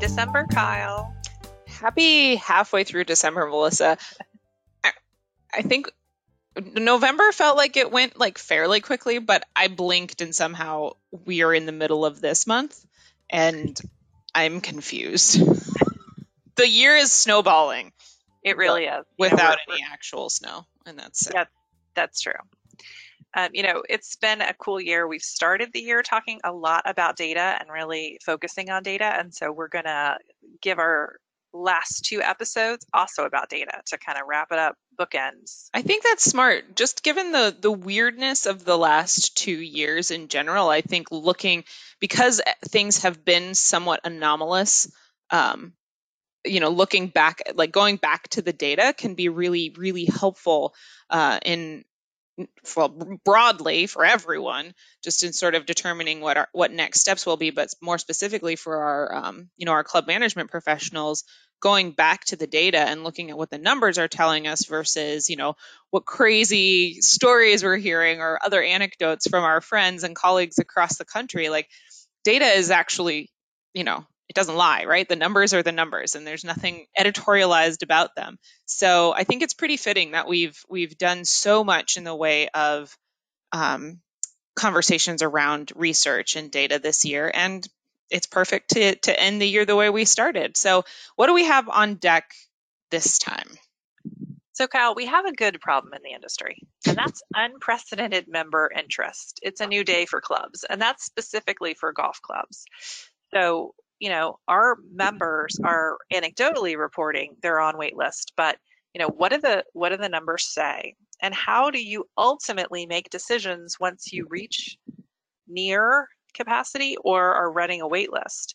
December, Kyle. Happy halfway through December, Melissa. I, I think November felt like it went like fairly quickly, but I blinked and somehow we are in the middle of this month and I'm confused. the year is snowballing. It really is. Without know, any actual snow. And that's it. Yeah, that's true. Um, you know, it's been a cool year. We've started the year talking a lot about data and really focusing on data. And so we're going to give our last two episodes also about data to kind of wrap it up bookends. I think that's smart. Just given the the weirdness of the last 2 years in general, I think looking because things have been somewhat anomalous um, you know looking back like going back to the data can be really really helpful uh, in well, broadly for everyone, just in sort of determining what our what next steps will be, but more specifically for our um, you know our club management professionals, going back to the data and looking at what the numbers are telling us versus you know what crazy stories we're hearing or other anecdotes from our friends and colleagues across the country. Like data is actually you know it doesn't lie, right? The numbers are the numbers, and there's nothing editorialized about them. So I think it's pretty fitting that we've we've done so much in the way of um, conversations around research and data this year, and it's perfect to to end the year the way we started. So what do we have on deck this time? So, Kyle, we have a good problem in the industry, and that's unprecedented member interest. It's a new day for clubs, and that's specifically for golf clubs. So, you know, our members are anecdotally reporting they're on wait list, but you know, what do the what do the numbers say? And how do you ultimately make decisions once you reach near capacity or are running a wait list?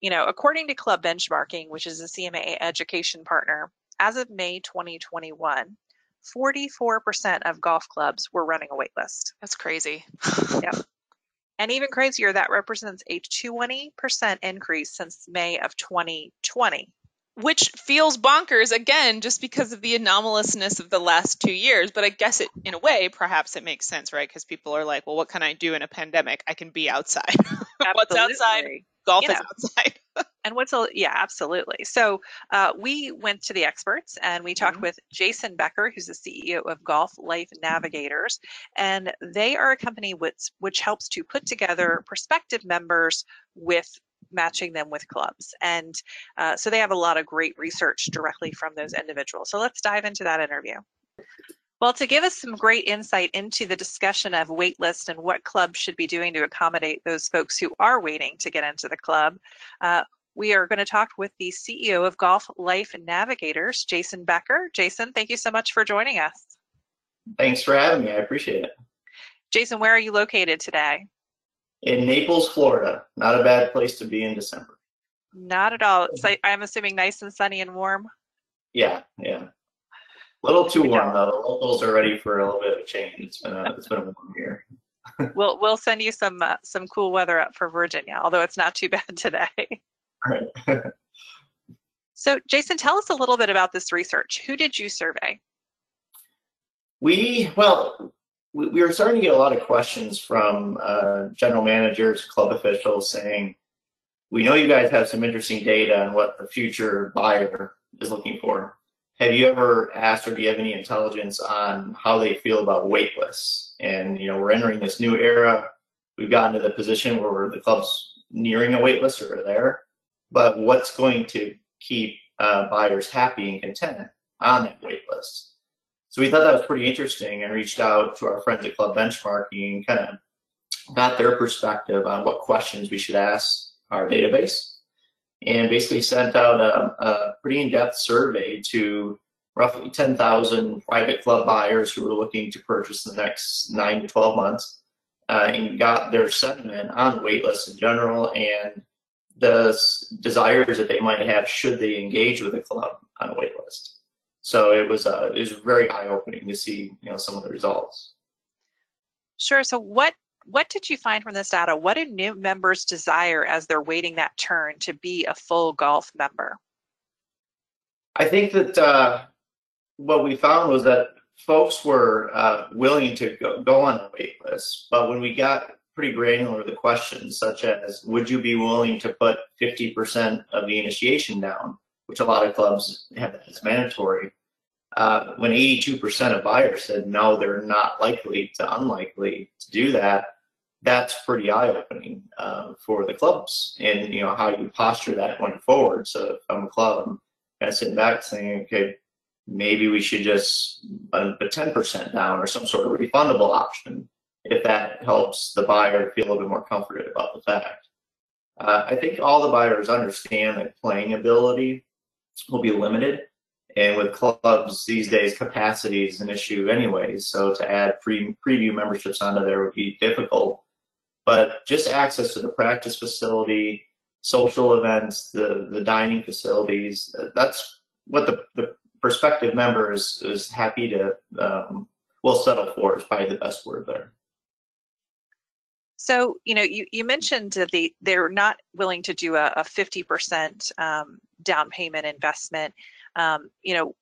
You know, according to Club Benchmarking, which is a CMAA education partner, as of May 2021, 44% of golf clubs were running a wait list. That's crazy. yep. And even crazier, that represents a 20% increase since May of 2020. Which feels bonkers again, just because of the anomalousness of the last two years. But I guess it, in a way, perhaps it makes sense, right? Because people are like, well, what can I do in a pandemic? I can be outside. What's outside? Golf you know. is outside. And what's a, yeah absolutely. So uh, we went to the experts and we talked mm-hmm. with jason becker who's the ceo of golf life navigators and they are a company which which helps to put together prospective members with matching them with clubs. And uh, so they have a lot of great research directly from those individuals. So let's dive into that interview. Well, to give us some great insight into the discussion of waitlist and what clubs should be doing to accommodate those folks who are waiting to get into the club, uh, we are going to talk with the CEO of Golf Life Navigators, Jason Becker. Jason, thank you so much for joining us. Thanks for having me. I appreciate it. Jason, where are you located today? In Naples, Florida. Not a bad place to be in December. Not at all. So I'm assuming nice and sunny and warm. Yeah, yeah. A little too warm though. The locals are ready for a little bit of a change. It's been a it's been a warm year. we'll we'll send you some uh, some cool weather up for Virginia, although it's not too bad today. Right. so, Jason, tell us a little bit about this research. Who did you survey? We, well, we, we were starting to get a lot of questions from uh, general managers, club officials saying, we know you guys have some interesting data on what the future buyer is looking for. Have you ever asked or do you have any intelligence on how they feel about waitlists? And, you know, we're entering this new era. We've gotten to the position where the club's nearing a waitlist or there but what's going to keep uh, buyers happy and content on that wait list? So we thought that was pretty interesting and reached out to our friends at Club Benchmarking and kind of got their perspective on what questions we should ask our database and basically sent out a, a pretty in-depth survey to roughly 10,000 private club buyers who were looking to purchase in the next 9 to 12 months uh, and got their sentiment on waitlists in general and the desires that they might have should they engage with a club on a wait list. So it was uh, it was very eye opening to see you know some of the results. Sure. So what what did you find from this data? What do new members desire as they're waiting that turn to be a full golf member? I think that uh, what we found was that folks were uh, willing to go, go on the wait list, but when we got pretty granular the questions, such as Would you be willing to put 50% of the initiation down, which a lot of clubs have as mandatory? Uh, when 82% of buyers said no, they're not likely to unlikely to do that, that's pretty eye opening uh, for the clubs and you know how you posture that going forward. So if I'm a club, I'm kind of sitting back saying, okay, maybe we should just put 10% down or some sort of refundable option if that helps the buyer feel a little bit more comforted about the fact. Uh, I think all the buyers understand that playing ability will be limited. And with clubs these days, capacity is an issue anyways. So to add pre- preview memberships onto there would be difficult. But just access to the practice facility, social events, the, the dining facilities, that's what the, the prospective member is, is happy to, um, will settle for is probably the best word there. So, you know, you, you mentioned that they, they're not willing to do a, a 50% um, down payment investment. Um, you know,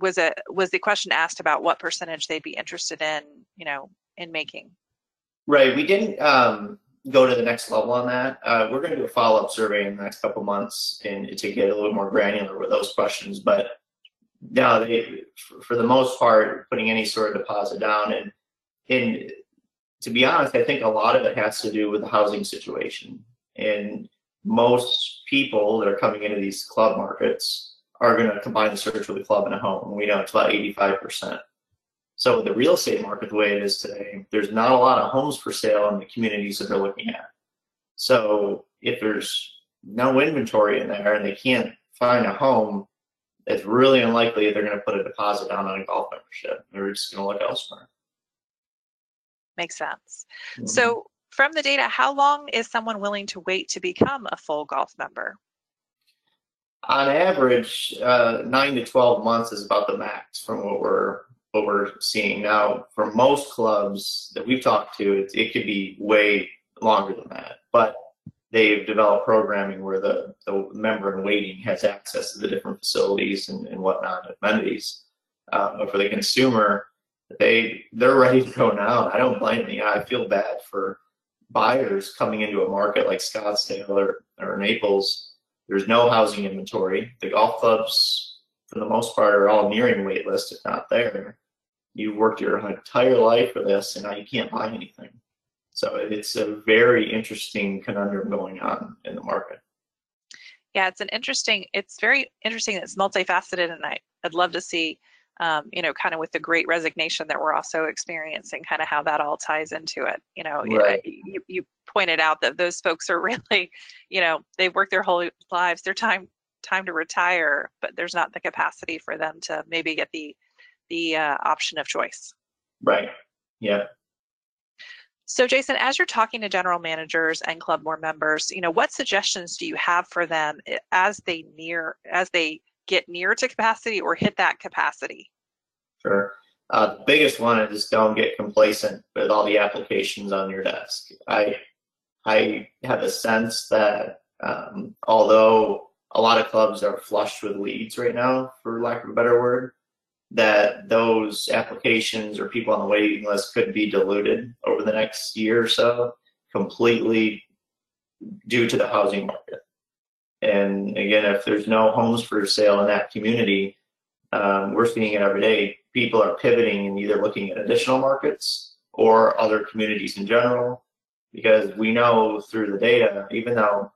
was a was the question asked about what percentage they'd be interested in, you know, in making? Right. We didn't um, go to the next level on that. Uh, we're going to do a follow up survey in the next couple months and to get a little more granular with those questions. But no, they, for the most part, putting any sort of deposit down and and to be honest, I think a lot of it has to do with the housing situation. And most people that are coming into these club markets are going to combine the search with a club and a home. We know it's about 85%. So with the real estate market, the way it is today, there's not a lot of homes for sale in the communities that they're looking at. So if there's no inventory in there and they can't find a home, it's really unlikely they're going to put a deposit down on a golf membership. They're just going to look elsewhere. Makes sense. Mm-hmm. So from the data, how long is someone willing to wait to become a full golf member? On average, uh, nine to 12 months is about the max from what we're what we're seeing now. For most clubs that we've talked to, it, it could be way longer than that. But they've developed programming where the, the member in waiting has access to the different facilities and, and whatnot, amenities. Uh, but for the consumer, they they're ready to go now. I don't blame them. I feel bad for buyers coming into a market like Scottsdale or, or Naples. There's no housing inventory. The golf clubs, for the most part, are all nearing wait list, if not there you've worked your entire life for this and now you can't buy anything. So it's a very interesting conundrum going on in the market. Yeah, it's an interesting, it's very interesting. It's multifaceted and I, I'd love to see, um, you know, kind of with the great resignation that we're also experiencing, kind of how that all ties into it. You know, right. you, you pointed out that those folks are really, you know, they've worked their whole lives, their time time to retire, but there's not the capacity for them to maybe get the the uh, option of choice. Right. Yeah. So Jason, as you're talking to general managers and club board members, you know, what suggestions do you have for them eh, as they near as they get near to capacity or hit that capacity? Sure. Uh, the biggest one is don't get complacent with all the applications on your desk. I I have a sense that um, although a lot of clubs are flushed with leads right now, for lack of a better word, that those applications or people on the waiting list could be diluted over the next year or so completely due to the housing market. And again, if there's no homes for sale in that community, um, we're seeing it every day. People are pivoting and either looking at additional markets or other communities in general, because we know through the data, even though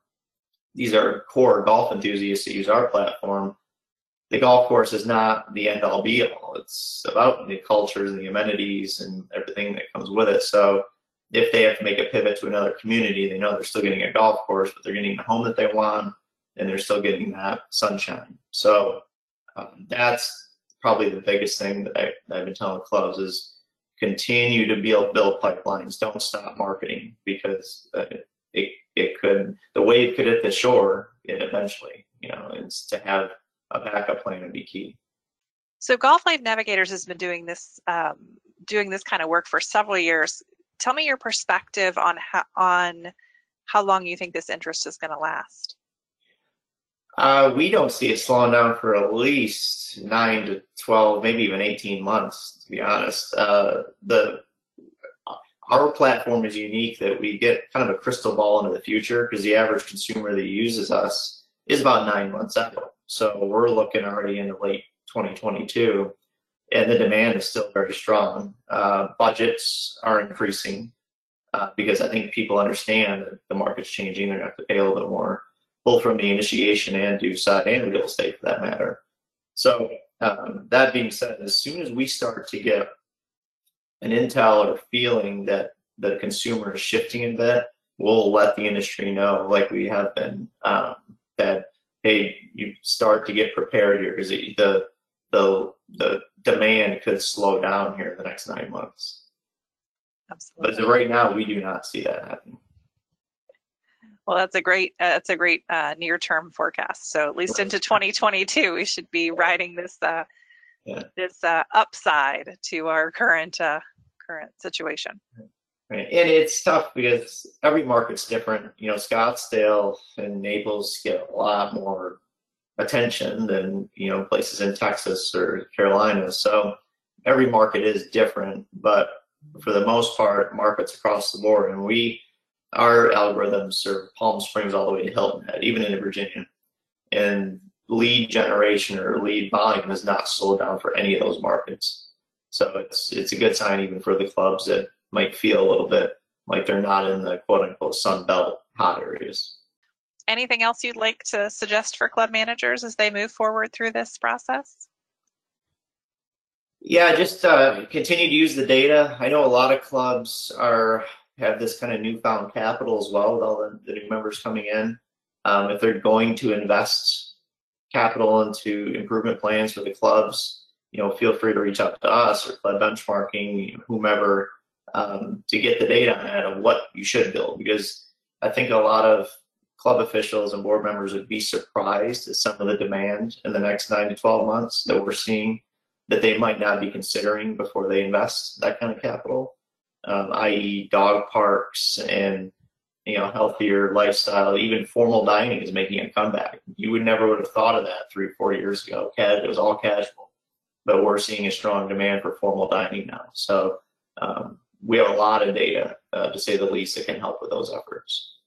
these are core golf enthusiasts that use our platform, the golf course is not the end all be all. It's about the cultures and the amenities and everything that comes with it. So if they have to make a pivot to another community, they know they're still getting a golf course, but they're getting the home that they want and they're still getting that sunshine. So um, that's probably the biggest thing that, I, that I've been telling clubs is continue to build, build pipelines. Don't stop marketing because uh, it, it could, the wave could hit the shore eventually, you know, it's to have a backup plan would be key. So Golf Life Navigators has been doing this um, doing this kind of work for several years. Tell me your perspective on how, on how long you think this interest is going to last. Uh, we don't see it slowing down for at least nine to twelve, maybe even eighteen months. To be honest, uh, the our platform is unique that we get kind of a crystal ball into the future because the average consumer that uses us is about nine months out. So we're looking already into late 2022, and the demand is still very strong. Uh, budgets are increasing uh, because I think people understand that the market's changing. They're going to have to pay a little bit more, both from the initiation and due side and real estate for that matter. So um, that being said, as soon as we start to get an intel or feeling that the consumer is shifting in that, we'll let the industry know, like we have been, um, that hey, you start to get prepared here because the the the demand could slow down here in the next nine months. Absolutely. But right now, we do not see that happening. Well, that's a great uh, that's a great uh, near term forecast. So at least into 2022, we should be riding this uh, yeah. this uh, upside to our current uh, current situation. Right. And it's tough because every market's different. You know, Scottsdale and Naples get a lot more attention than, you know, places in Texas or Carolina. So every market is different, but for the most part, markets across the board. And we, our algorithms serve Palm Springs all the way to Hilton Head, even into Virginia. And lead generation or lead volume has not slowed down for any of those markets. So it's it's a good sign even for the clubs that might feel a little bit like they're not in the quote unquote Sun Belt hot areas. Anything else you'd like to suggest for club managers as they move forward through this process? Yeah, just uh, continue to use the data. I know a lot of clubs are have this kind of newfound capital as well with all the, the new members coming in. Um, if they're going to invest capital into improvement plans for the clubs, you know, feel free to reach out to us or club benchmarking, whomever, um, to get the data on that of what you should build. Because I think a lot of club officials and board members would be surprised at some of the demand in the next nine to 12 months that we're seeing that they might not be considering before they invest that kind of capital, um, i.e., dog parks and you know healthier lifestyle. Even formal dining is making a comeback. You would never would have thought of that three, four years ago. It was all casual, but we're seeing a strong demand for formal dining now. So um, we have a lot of data, uh, to say the least, that can help with those efforts.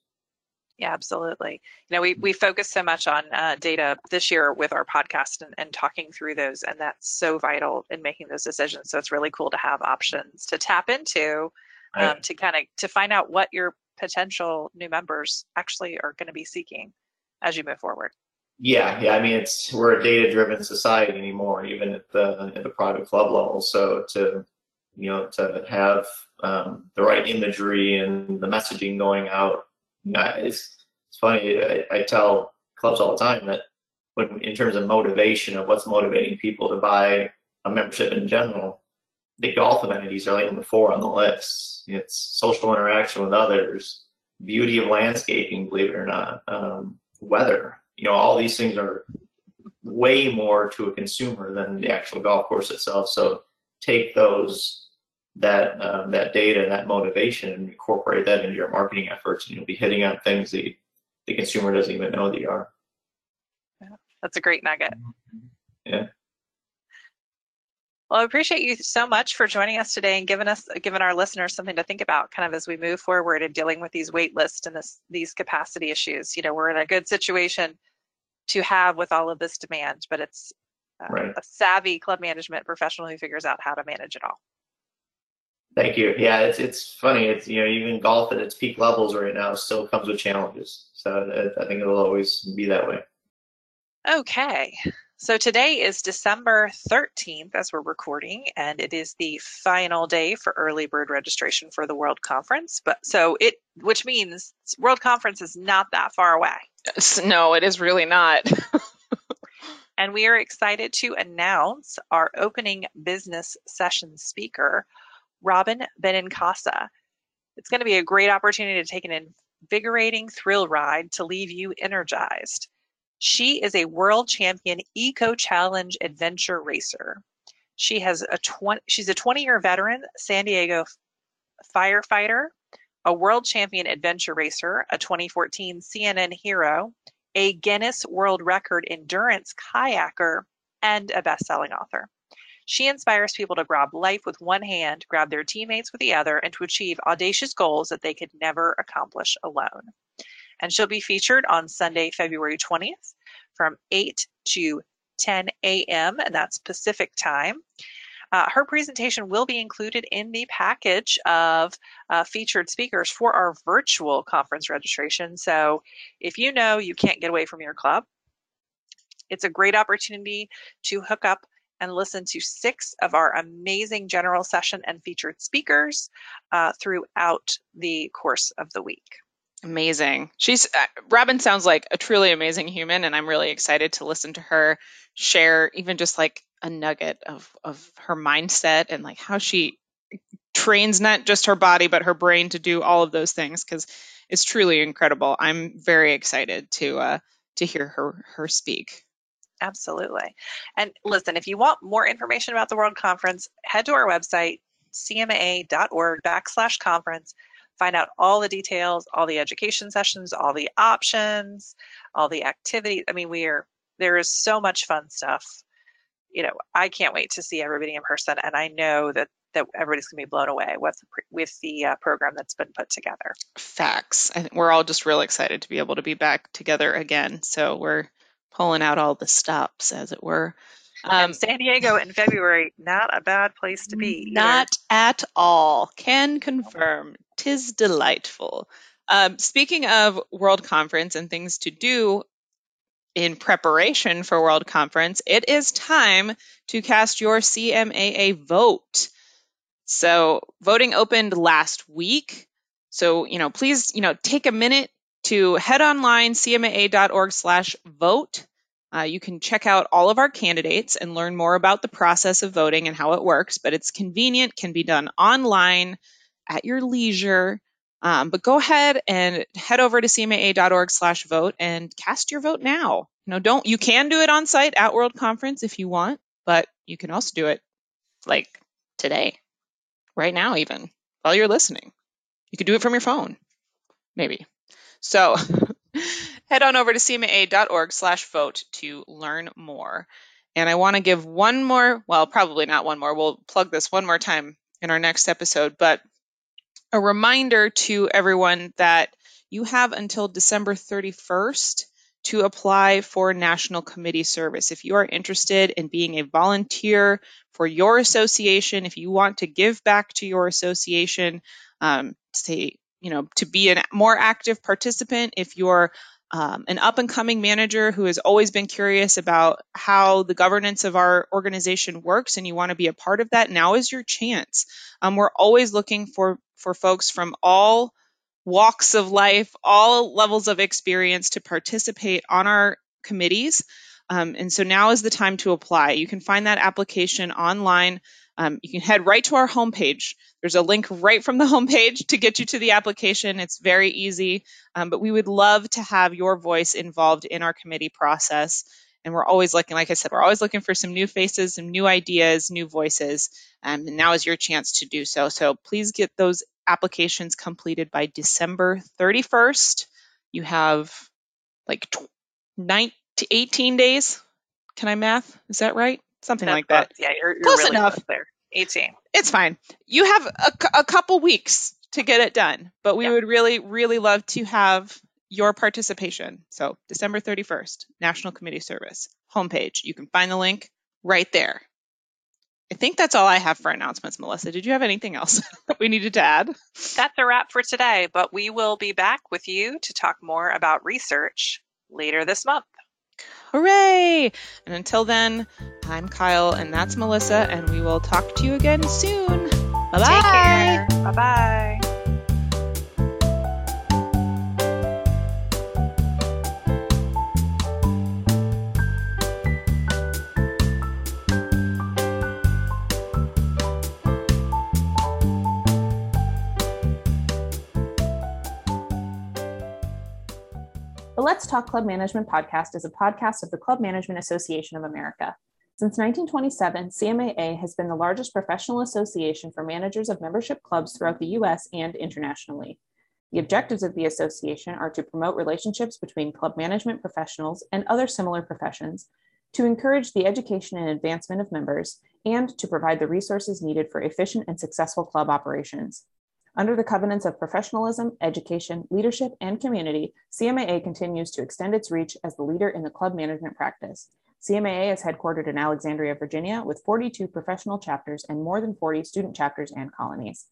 Yeah, absolutely. You know, we, we focus so much on uh, data this year with our podcast and, and talking through those, and that's so vital in making those decisions. So it's really cool to have options to tap into um, right. to kind of to find out what your potential new members actually are going to be seeking as you move forward. Yeah, yeah. I mean, it's we're a data-driven society anymore, even at the at the private club level. So to you know to have um, the right imagery and the messaging going out yeah, it's it's funny. I, I tell clubs all the time that when in terms of motivation of what's motivating people to buy a membership in general, the golf amenities are like number four on the list. It's social interaction with others, beauty of landscaping, believe it or not, um, weather. You know, all these things are way more to a consumer than the actual golf course itself. So take those that um, that data and that motivation and incorporate that into your marketing efforts and you'll be hitting on things that the consumer doesn't even know that you are. Yeah, that's a great nugget. Yeah. Well i appreciate you so much for joining us today and giving us giving our listeners something to think about kind of as we move forward and dealing with these wait lists and this these capacity issues. You know we're in a good situation to have with all of this demand but it's uh, right. a savvy club management professional who figures out how to manage it all Thank you. Yeah, it's it's funny. It's you know even golf at its peak levels right now still comes with challenges. So uh, I think it'll always be that way. Okay. So today is December 13th as we're recording, and it is the final day for early bird registration for the World Conference. But so it, which means World Conference is not that far away. No, it is really not. and we are excited to announce our opening business session speaker, Robyn Benincasa. It's going to be a great opportunity to take an invigorating thrill ride to leave you energized. She is a world champion eco challenge adventure racer. She has a 20, she's a 20 year veteran San Diego firefighter, a world champion adventure racer, a 2014 CNN hero, a Guinness World Record endurance kayaker, and a best selling author. She inspires people to grab life with one hand, grab their teammates with the other, and to achieve audacious goals that they could never accomplish alone. And she'll be featured on Sunday, February 20th from 8 to 10 a.m., and that's Pacific time. Uh, her presentation will be included in the package of uh, featured speakers for our virtual conference registration. So if you know you can't get away from your club, it's a great opportunity to hook up and listen to six of our amazing general session and featured speakers uh, throughout the course of the week. Amazing. She's uh, Robyn sounds like a truly amazing human, and I'm really excited to listen to her share even just like a nugget of of her mindset and like how she trains not just her body but her brain to do all of those things because it's truly incredible. I'm very excited to uh, to hear her her speak. Absolutely. And listen, if you want more information about the World Conference, head to our website, cmaa.org backslash conference. Find out all the details, all the education sessions, all the options, all the activities. I mean, we are there is so much fun stuff. You know, I can't wait to see everybody in person, and I know that that everybody's going to be blown away with with the uh, program that's been put together. Facts. Think we're all just real excited to be able to be back together again. So we're pulling out all the stops, as it were. Um, San Diego in February, not a bad place to be. Not at all. Can confirm. Tis delightful. Um, speaking of World Conference and things to do in preparation for World Conference, it is time to cast your CMAA vote. So voting opened last week. So, you know, please, you know, take a minute to head online, cmaa.org slash vote. Uh, you can check out all of our candidates and learn more about the process of voting and how it works, but it's convenient, can be done online at your leisure. Um, but go ahead and head over to cmaa.org slash vote and cast your vote now. You know, don't you can do it on site at World Conference if you want, but you can also do it like today, right now, even while you're listening. You could do it from your phone, maybe. So head on over to cmaa.org slash vote to learn more. And I want to give one more, well, probably not one more, we'll plug this one more time in our next episode, but a reminder to everyone that you have until December 31st to apply for National Committee Service. If you are interested in being a volunteer for your association, if you want to give back to your association, um, say you know, to be a more active participant if you're um, an up and coming manager who has always been curious about how the governance of our organization works and you want to be a part of that, now is your chance. Um, we're always looking for, for folks from all walks of life, all levels of experience to participate on our committees. Um, and so now is the time to apply. You can find that application online um, you can head right to our homepage. There's a link right from the homepage to get you to the application. It's very easy, um, but we would love to have your voice involved in our committee process. And we're always looking, like I said, we're always looking for some new faces, some new ideas, new voices. Um, and now is your chance to do so. So please get those applications completed by December 31st. You have like 19, to 18 days. Can I math? Is that right? Something That's like close. that. Yeah, you're, you're close really enough. Close there. 18. It's fine. You have a, a couple weeks to get it done, but we yeah. would really, really love to have your participation. So December 31st, National Committee Service homepage. You can find the link right there. I think that's all I have for announcements, Melissa. Did you have anything else that we needed to add? That's a wrap for today, but we will be back with you to talk more about research later this month. Hooray! And until then, I'm Kyle and that's Melissa, and we will talk to you again soon. Bye bye. Bye bye. The Let's Talk Club Management podcast is a podcast of the Club Management Association of America. Since 1927, CMAA has been the largest professional association for managers of membership clubs throughout the US and internationally. The objectives of the association are to promote relationships between club management professionals and other similar professions, to encourage the education and advancement of members, and to provide the resources needed for efficient and successful club operations. Under the covenants of professionalism, education, leadership, and community, CMAA continues to extend its reach as the leader in the club management practice. CMAA is headquartered in Alexandria, Virginia, with 42 professional chapters and more than 40 student chapters and colonies.